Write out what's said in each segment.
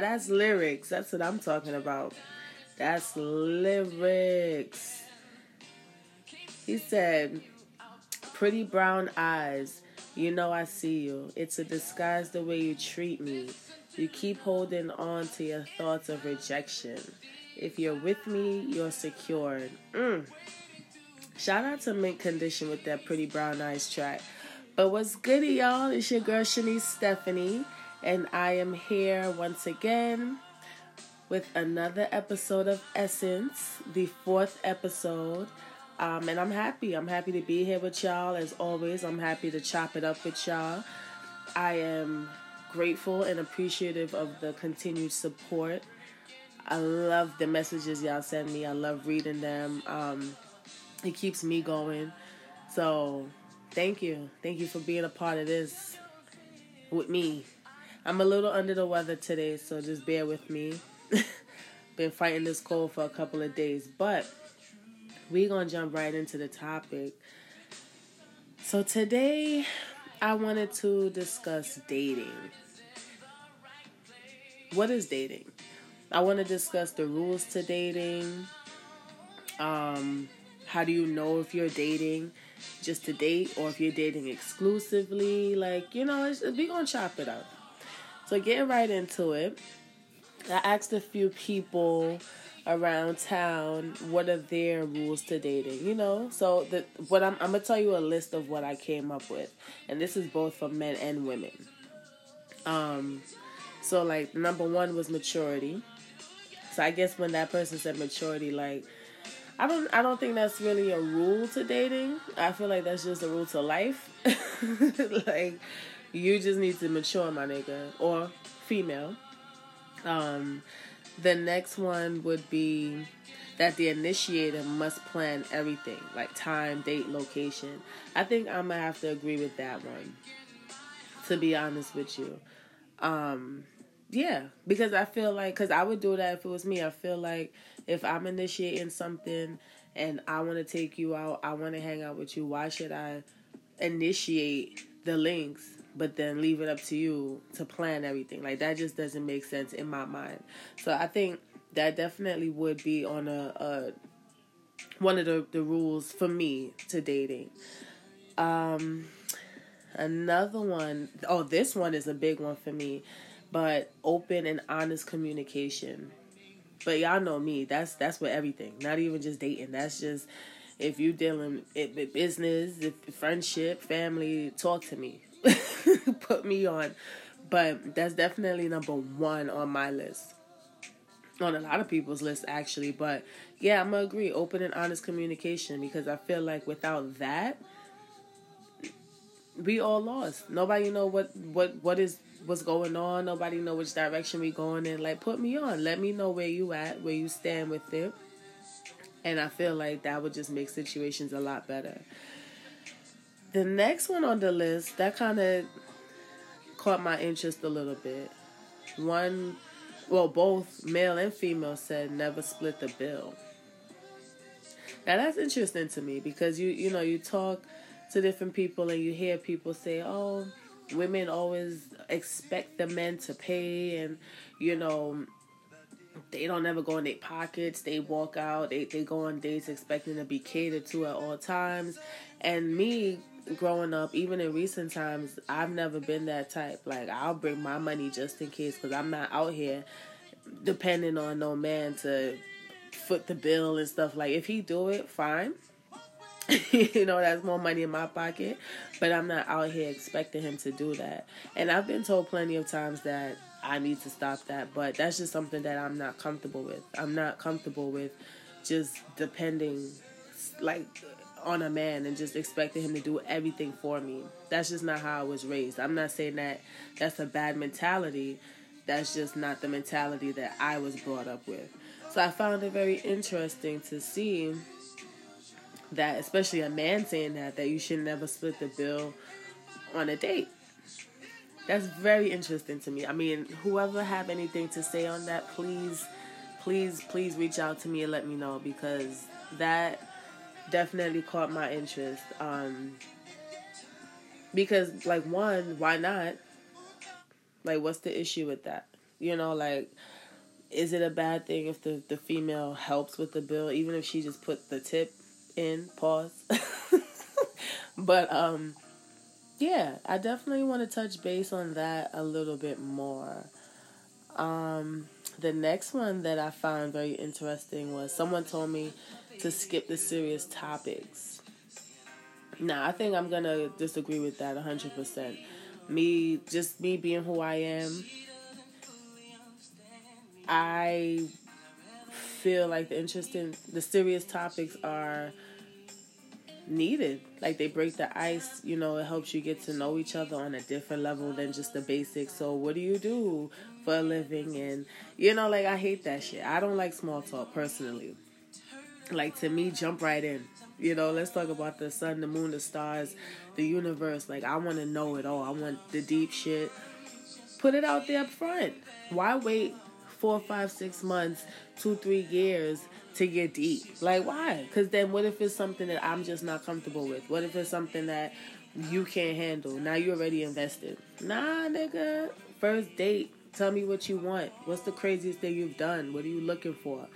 now that's lyrics. That's what I'm talking about. That's lyrics. He said, Pretty brown eyes, you know I see you. It's a disguise the way you treat me. You keep holding on to your thoughts of rejection. If you're with me, you're secured. Mm. Shout out to Mint Condition with that Pretty Brown Eyes track. But what's goody, y'all? It's your girl Shanice Stephanie, and I am here once again with another episode of Essence, the fourth episode. Um, and I'm happy. I'm happy to be here with y'all as always. I'm happy to chop it up with y'all. I am grateful and appreciative of the continued support. I love the messages y'all send me. I love reading them. Um, it keeps me going. So, thank you. Thank you for being a part of this with me. I'm a little under the weather today, so just bear with me. Been fighting this cold for a couple of days, but we're going to jump right into the topic. So, today I wanted to discuss dating. What is dating? I want to discuss the rules to dating. Um, how do you know if you're dating just to date or if you're dating exclusively? Like, you know, we're going to chop it up. So, getting right into it, I asked a few people around town what are their rules to dating you know so the what I'm, I'm gonna tell you a list of what i came up with and this is both for men and women um so like number one was maturity so i guess when that person said maturity like I don't I don't think that's really a rule to dating. I feel like that's just a rule to life. like you just need to mature, my nigga, or female. Um the next one would be that the initiator must plan everything, like time, date, location. I think I'm gonna have to agree with that one. To be honest with you. Um yeah, because I feel like cuz I would do that if it was me. I feel like if I'm initiating something and I want to take you out, I want to hang out with you, why should I initiate the links but then leave it up to you to plan everything? Like that just doesn't make sense in my mind. So I think that definitely would be on a, a one of the, the rules for me to dating. Um another one, oh this one is a big one for me, but open and honest communication but y'all know me. That's that's with everything. Not even just dating. That's just if you dealing with business, if friendship, family, talk to me. Put me on. But that's definitely number one on my list. On a lot of people's list actually. But yeah, I'm gonna agree. Open and honest communication because I feel like without that we all lost. Nobody know what what what is what's going on. Nobody know which direction we going in. Like put me on. Let me know where you at, where you stand with it. And I feel like that would just make situations a lot better. The next one on the list that kind of caught my interest a little bit. One, well, both male and female said never split the bill. Now that's interesting to me because you you know you talk to different people and you hear people say, "Oh, women always expect the men to pay and you know they don't ever go in their pockets they walk out they, they go on dates expecting to be catered to at all times and me growing up even in recent times i've never been that type like i'll bring my money just in case because i'm not out here depending on no man to foot the bill and stuff like if he do it fine you know, that's more money in my pocket. But I'm not out here expecting him to do that. And I've been told plenty of times that I need to stop that. But that's just something that I'm not comfortable with. I'm not comfortable with just depending, like, on a man and just expecting him to do everything for me. That's just not how I was raised. I'm not saying that that's a bad mentality. That's just not the mentality that I was brought up with. So I found it very interesting to see that, especially a man saying that, that you should never split the bill on a date. That's very interesting to me. I mean, whoever have anything to say on that, please, please, please reach out to me and let me know because that definitely caught my interest. Um, because like one, why not? Like, what's the issue with that? You know, like is it a bad thing if the, the female helps with the bill, even if she just put the tip in, pause. but um yeah, I definitely want to touch base on that a little bit more. Um the next one that I found very interesting was someone told me to skip the serious topics. Now, I think I'm to disagree with that 100%. Me, just me being who I am, I feel like the interesting, the serious topics are needed. Like they break the ice, you know, it helps you get to know each other on a different level than just the basics. So, what do you do for a living? And, you know, like I hate that shit. I don't like small talk personally. Like to me, jump right in. You know, let's talk about the sun, the moon, the stars, the universe. Like, I want to know it all. I want the deep shit. Put it out there up front. Why wait four, five, six months, two, three years to get deep? Like, why? Because then what if it's something that I'm just not comfortable with? What if it's something that you can't handle? Now you already invested. Nah, nigga. First date. Tell me what you want. What's the craziest thing you've done? What are you looking for?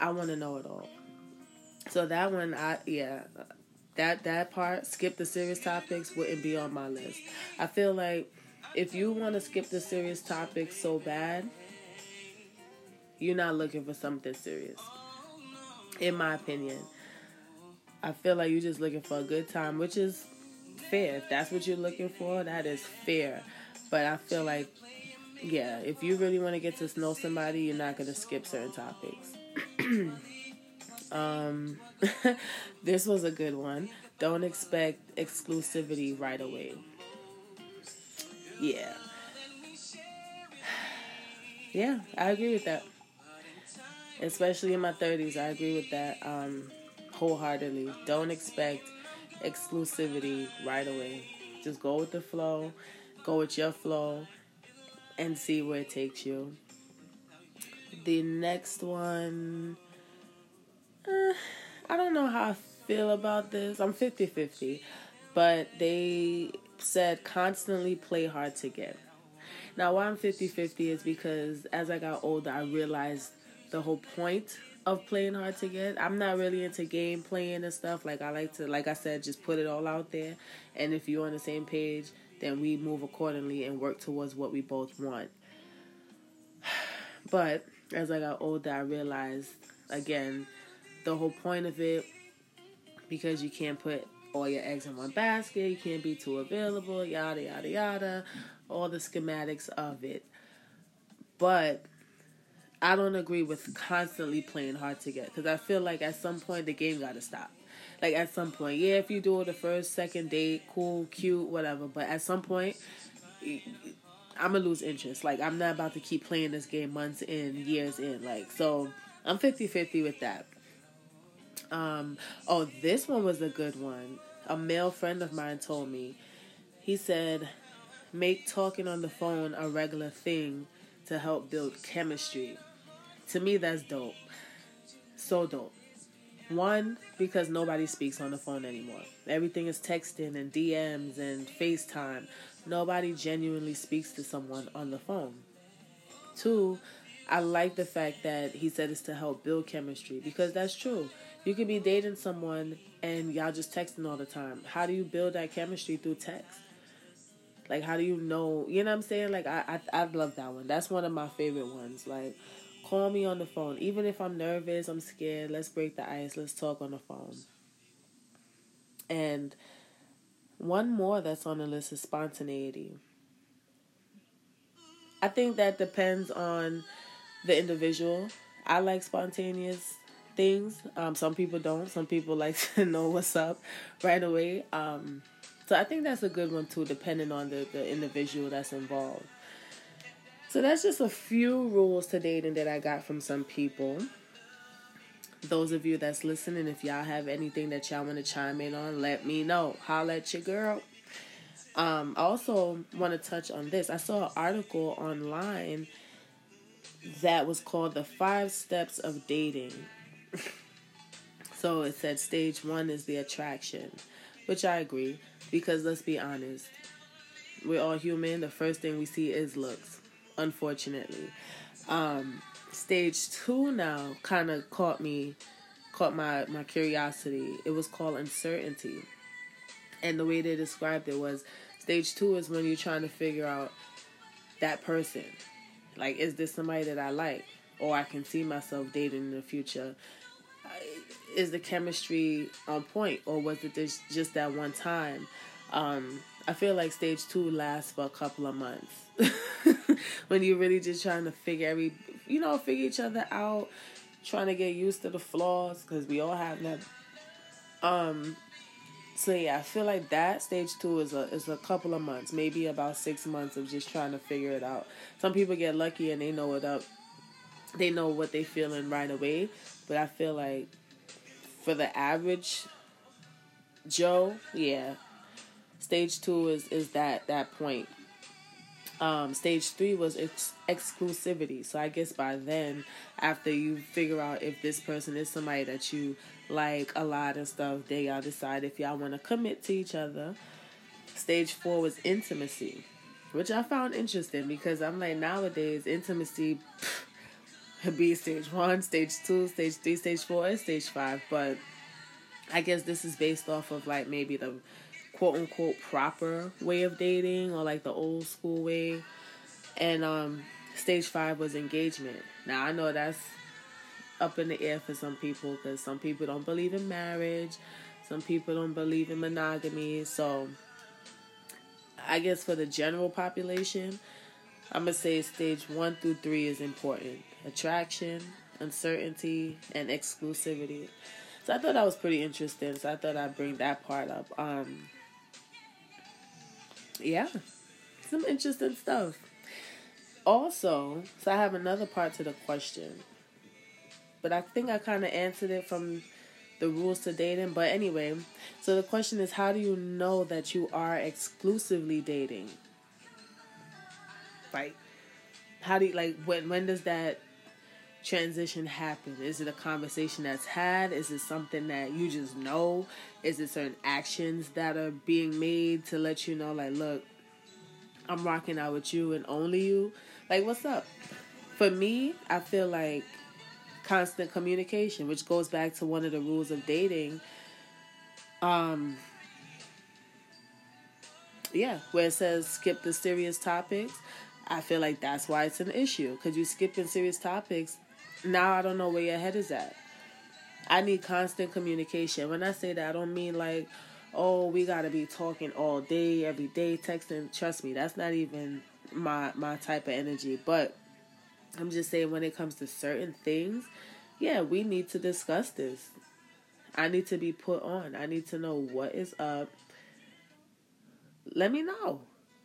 I want to know it all. So that one, I yeah, that that part, skip the serious topics wouldn't be on my list. I feel like if you want to skip the serious topics so bad, you're not looking for something serious. In my opinion, I feel like you're just looking for a good time, which is fair. If that's what you're looking for, that is fair. But I feel like, yeah, if you really want to get to know somebody, you're not going to skip certain topics. Um, this was a good one. Don't expect exclusivity right away. Yeah. Yeah, I agree with that. Especially in my 30s, I agree with that um, wholeheartedly. Don't expect exclusivity right away. Just go with the flow, go with your flow, and see where it takes you. The next one uh, I don't know how I feel about this. I'm 50 50, but they said constantly play hard to get. Now, why I'm 50 50 is because as I got older, I realized the whole point of playing hard to get. I'm not really into game playing and stuff. Like, I like to, like I said, just put it all out there. And if you're on the same page, then we move accordingly and work towards what we both want. But as I got older, I realized again the whole point of it because you can't put all your eggs in one basket, you can't be too available, yada yada yada, all the schematics of it. But I don't agree with constantly playing hard to get because I feel like at some point the game got to stop. Like at some point, yeah, if you do it the first, second date, cool, cute, whatever. But at some point, I'm gonna lose interest. Like I'm not about to keep playing this game months in, years in. Like so, I'm 50-50 with that. Um, oh, this one was a good one. A male friend of mine told me. He said, make talking on the phone a regular thing to help build chemistry. To me, that's dope. So dope. One, because nobody speaks on the phone anymore. Everything is texting and DMs and FaceTime. Nobody genuinely speaks to someone on the phone. Two, I like the fact that he said it's to help build chemistry because that's true. You could be dating someone and y'all just texting all the time. How do you build that chemistry through text? Like, how do you know? You know what I'm saying? Like, I, I, I love that one. That's one of my favorite ones. Like, call me on the phone. Even if I'm nervous, I'm scared. Let's break the ice. Let's talk on the phone. And one more that's on the list is spontaneity. I think that depends on the individual. I like spontaneous things. Um, some people don't. Some people like to know what's up right away. Um, so I think that's a good one too, depending on the, the individual that's involved. So that's just a few rules to dating that I got from some people. Those of you that's listening, if y'all have anything that y'all want to chime in on, let me know. Holla at your girl. Um, I also want to touch on this. I saw an article online that was called The Five Steps of Dating. so it said stage one is the attraction, which I agree because let's be honest, we're all human. The first thing we see is looks. unfortunately. Um, stage two now kind of caught me, caught my my curiosity. It was called uncertainty, and the way they described it was stage two is when you're trying to figure out that person. Like, is this somebody that I like, or I can see myself dating in the future? Is the chemistry on point, or was it just just that one time? Um, I feel like stage two lasts for a couple of months when you're really just trying to figure every, you know, figure each other out, trying to get used to the flaws because we all have them. Um, so yeah, I feel like that stage two is a is a couple of months, maybe about six months of just trying to figure it out. Some people get lucky and they know it up, they know what they feeling right away. But I feel like for the average Joe, yeah, Stage two is is that that point. Um, stage three was ex- exclusivity. So I guess by then, after you figure out if this person is somebody that you like a lot and stuff, then y'all decide if y'all want to commit to each other. Stage four was intimacy, which I found interesting because I'm like nowadays intimacy be stage one, stage two, stage three, stage four, and stage five. But I guess this is based off of like maybe the quote unquote proper way of dating or like the old school way. And um stage 5 was engagement. Now I know that's up in the air for some people cuz some people don't believe in marriage. Some people don't believe in monogamy. So I guess for the general population, I'm going to say stage 1 through 3 is important. Attraction, uncertainty, and exclusivity. So I thought that was pretty interesting. So I thought I'd bring that part up. Um, yeah, some interesting stuff. Also, so I have another part to the question, but I think I kind of answered it from the rules to dating. But anyway, so the question is how do you know that you are exclusively dating? Like, how do you, like, when, when does that transition happen? Is it a conversation that's had? Is it something that you just know? Is it certain actions that are being made to let you know, like, look, I'm rocking out with you and only you? Like, what's up? For me, I feel like constant communication, which goes back to one of the rules of dating. Um, yeah, where it says skip the serious topics. I feel like that's why it's an issue because you're skipping serious topics now I don't know where your head is at. I need constant communication. When I say that, I don't mean like, oh, we gotta be talking all day, every day, texting. Trust me, that's not even my my type of energy. But I'm just saying when it comes to certain things, yeah, we need to discuss this. I need to be put on. I need to know what is up. Let me know.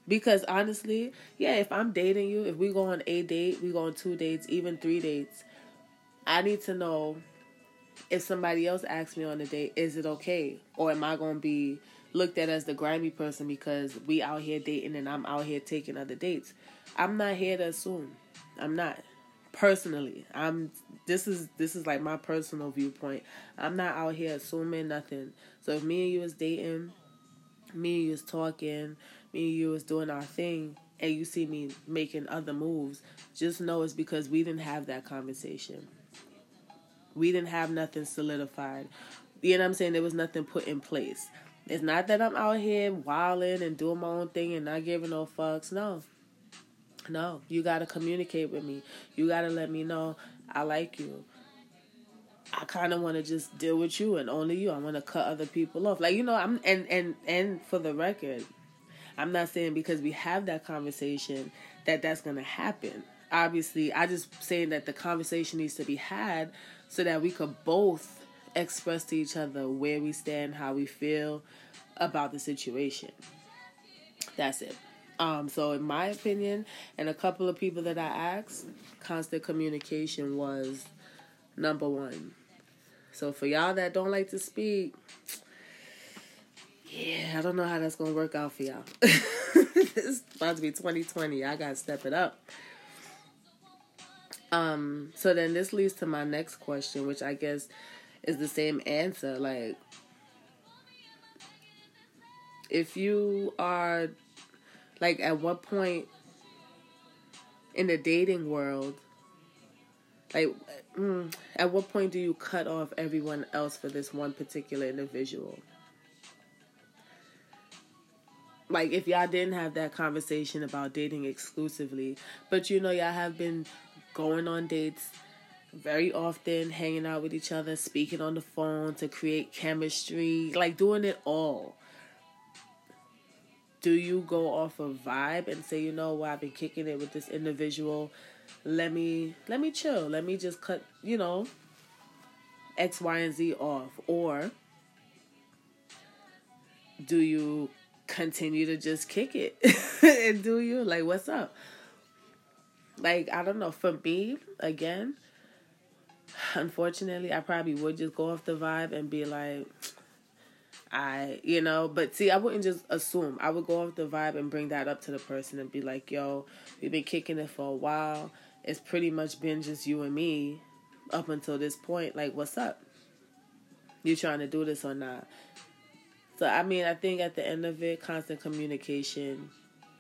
Because honestly, yeah, if I'm dating you, if we go on a date, we go on two dates, even three dates, I need to know if somebody else asks me on a date, is it okay? Or am I going to be looked at as the grimy person because we out here dating and I'm out here taking other dates? I'm not here to assume. I'm not. Personally, I'm this is this is like my personal viewpoint. I'm not out here assuming nothing. So if me and you was dating, me and you was talking, me and you was doing our thing, and you see me making other moves, just know it's because we didn't have that conversation. We didn't have nothing solidified. You know what I'm saying? There was nothing put in place. It's not that I'm out here wilding and doing my own thing and not giving no fucks. No. No. You got to communicate with me. You got to let me know I like you. I kind of want to just deal with you and only you. I want to cut other people off. Like, you know, I'm and and and for the record, I'm not saying because we have that conversation that that's going to happen. Obviously, I just saying that the conversation needs to be had so that we could both express to each other where we stand, how we feel about the situation. That's it. Um, so in my opinion, and a couple of people that I asked, constant communication was number one. So for y'all that don't like to speak, yeah, I don't know how that's gonna work out for y'all. it's about to be 2020. I gotta step it up. Um, so then this leads to my next question, which I guess is the same answer. Like, if you are, like, at what point in the dating world, like, mm, at what point do you cut off everyone else for this one particular individual? Like, if y'all didn't have that conversation about dating exclusively, but you know, y'all have been going on dates very often, hanging out with each other, speaking on the phone to create chemistry, like doing it all. Do you go off a vibe and say, you know what, I've been kicking it with this individual let me let me chill. Let me just cut, you know, X, Y, and Z off. Or do you continue to just kick it? and do you like what's up? Like, I don't know. For me, again, unfortunately, I probably would just go off the vibe and be like, I, you know, but see, I wouldn't just assume. I would go off the vibe and bring that up to the person and be like, yo, we've been kicking it for a while. It's pretty much been just you and me up until this point. Like, what's up? You trying to do this or not? So, I mean, I think at the end of it, constant communication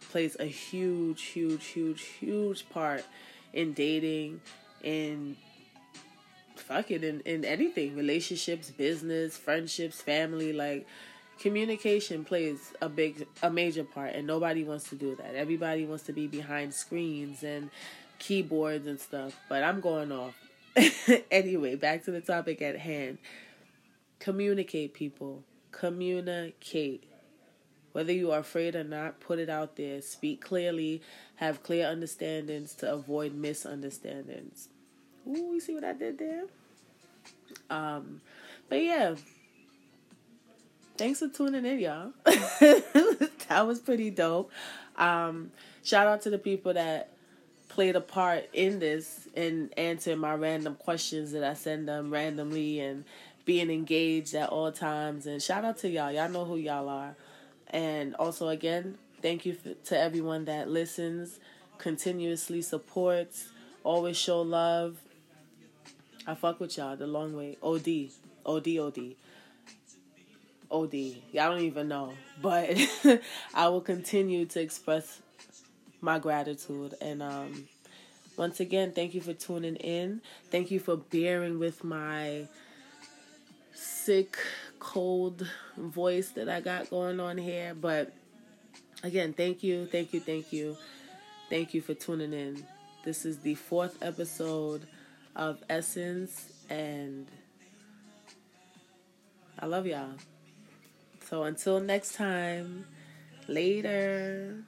plays a huge, huge, huge, huge part in dating, in fucking, in, in anything. Relationships business friendships family. Like communication plays a big a major part and nobody wants to do that. Everybody wants to be behind screens and keyboards and stuff. But i'm going off. Anyway back to the topic at hand. Communicate people communicate whether you are afraid or not put it out there speak clearly have clear understandings to avoid misunderstandings Ooh, you see what I did there? Um, but yeah. Thanks for tuning in, y'all. that was pretty dope. Um, shout out to the people that played a part in this and answering my random questions that I send them randomly and being engaged at all times. And shout out to y'all. Y'all know who y'all are. And also, again, thank you for, to everyone that listens, continuously supports, always show love, I fuck with y'all the long way. OD. OD, OD. OD. Y'all don't even know. But I will continue to express my gratitude. And um, once again, thank you for tuning in. Thank you for bearing with my cold voice that I got going on here. But again, thank you, thank you, thank you. Thank you for tuning in. This is the fourth episode of Essence, and I love y'all. So until next time, later.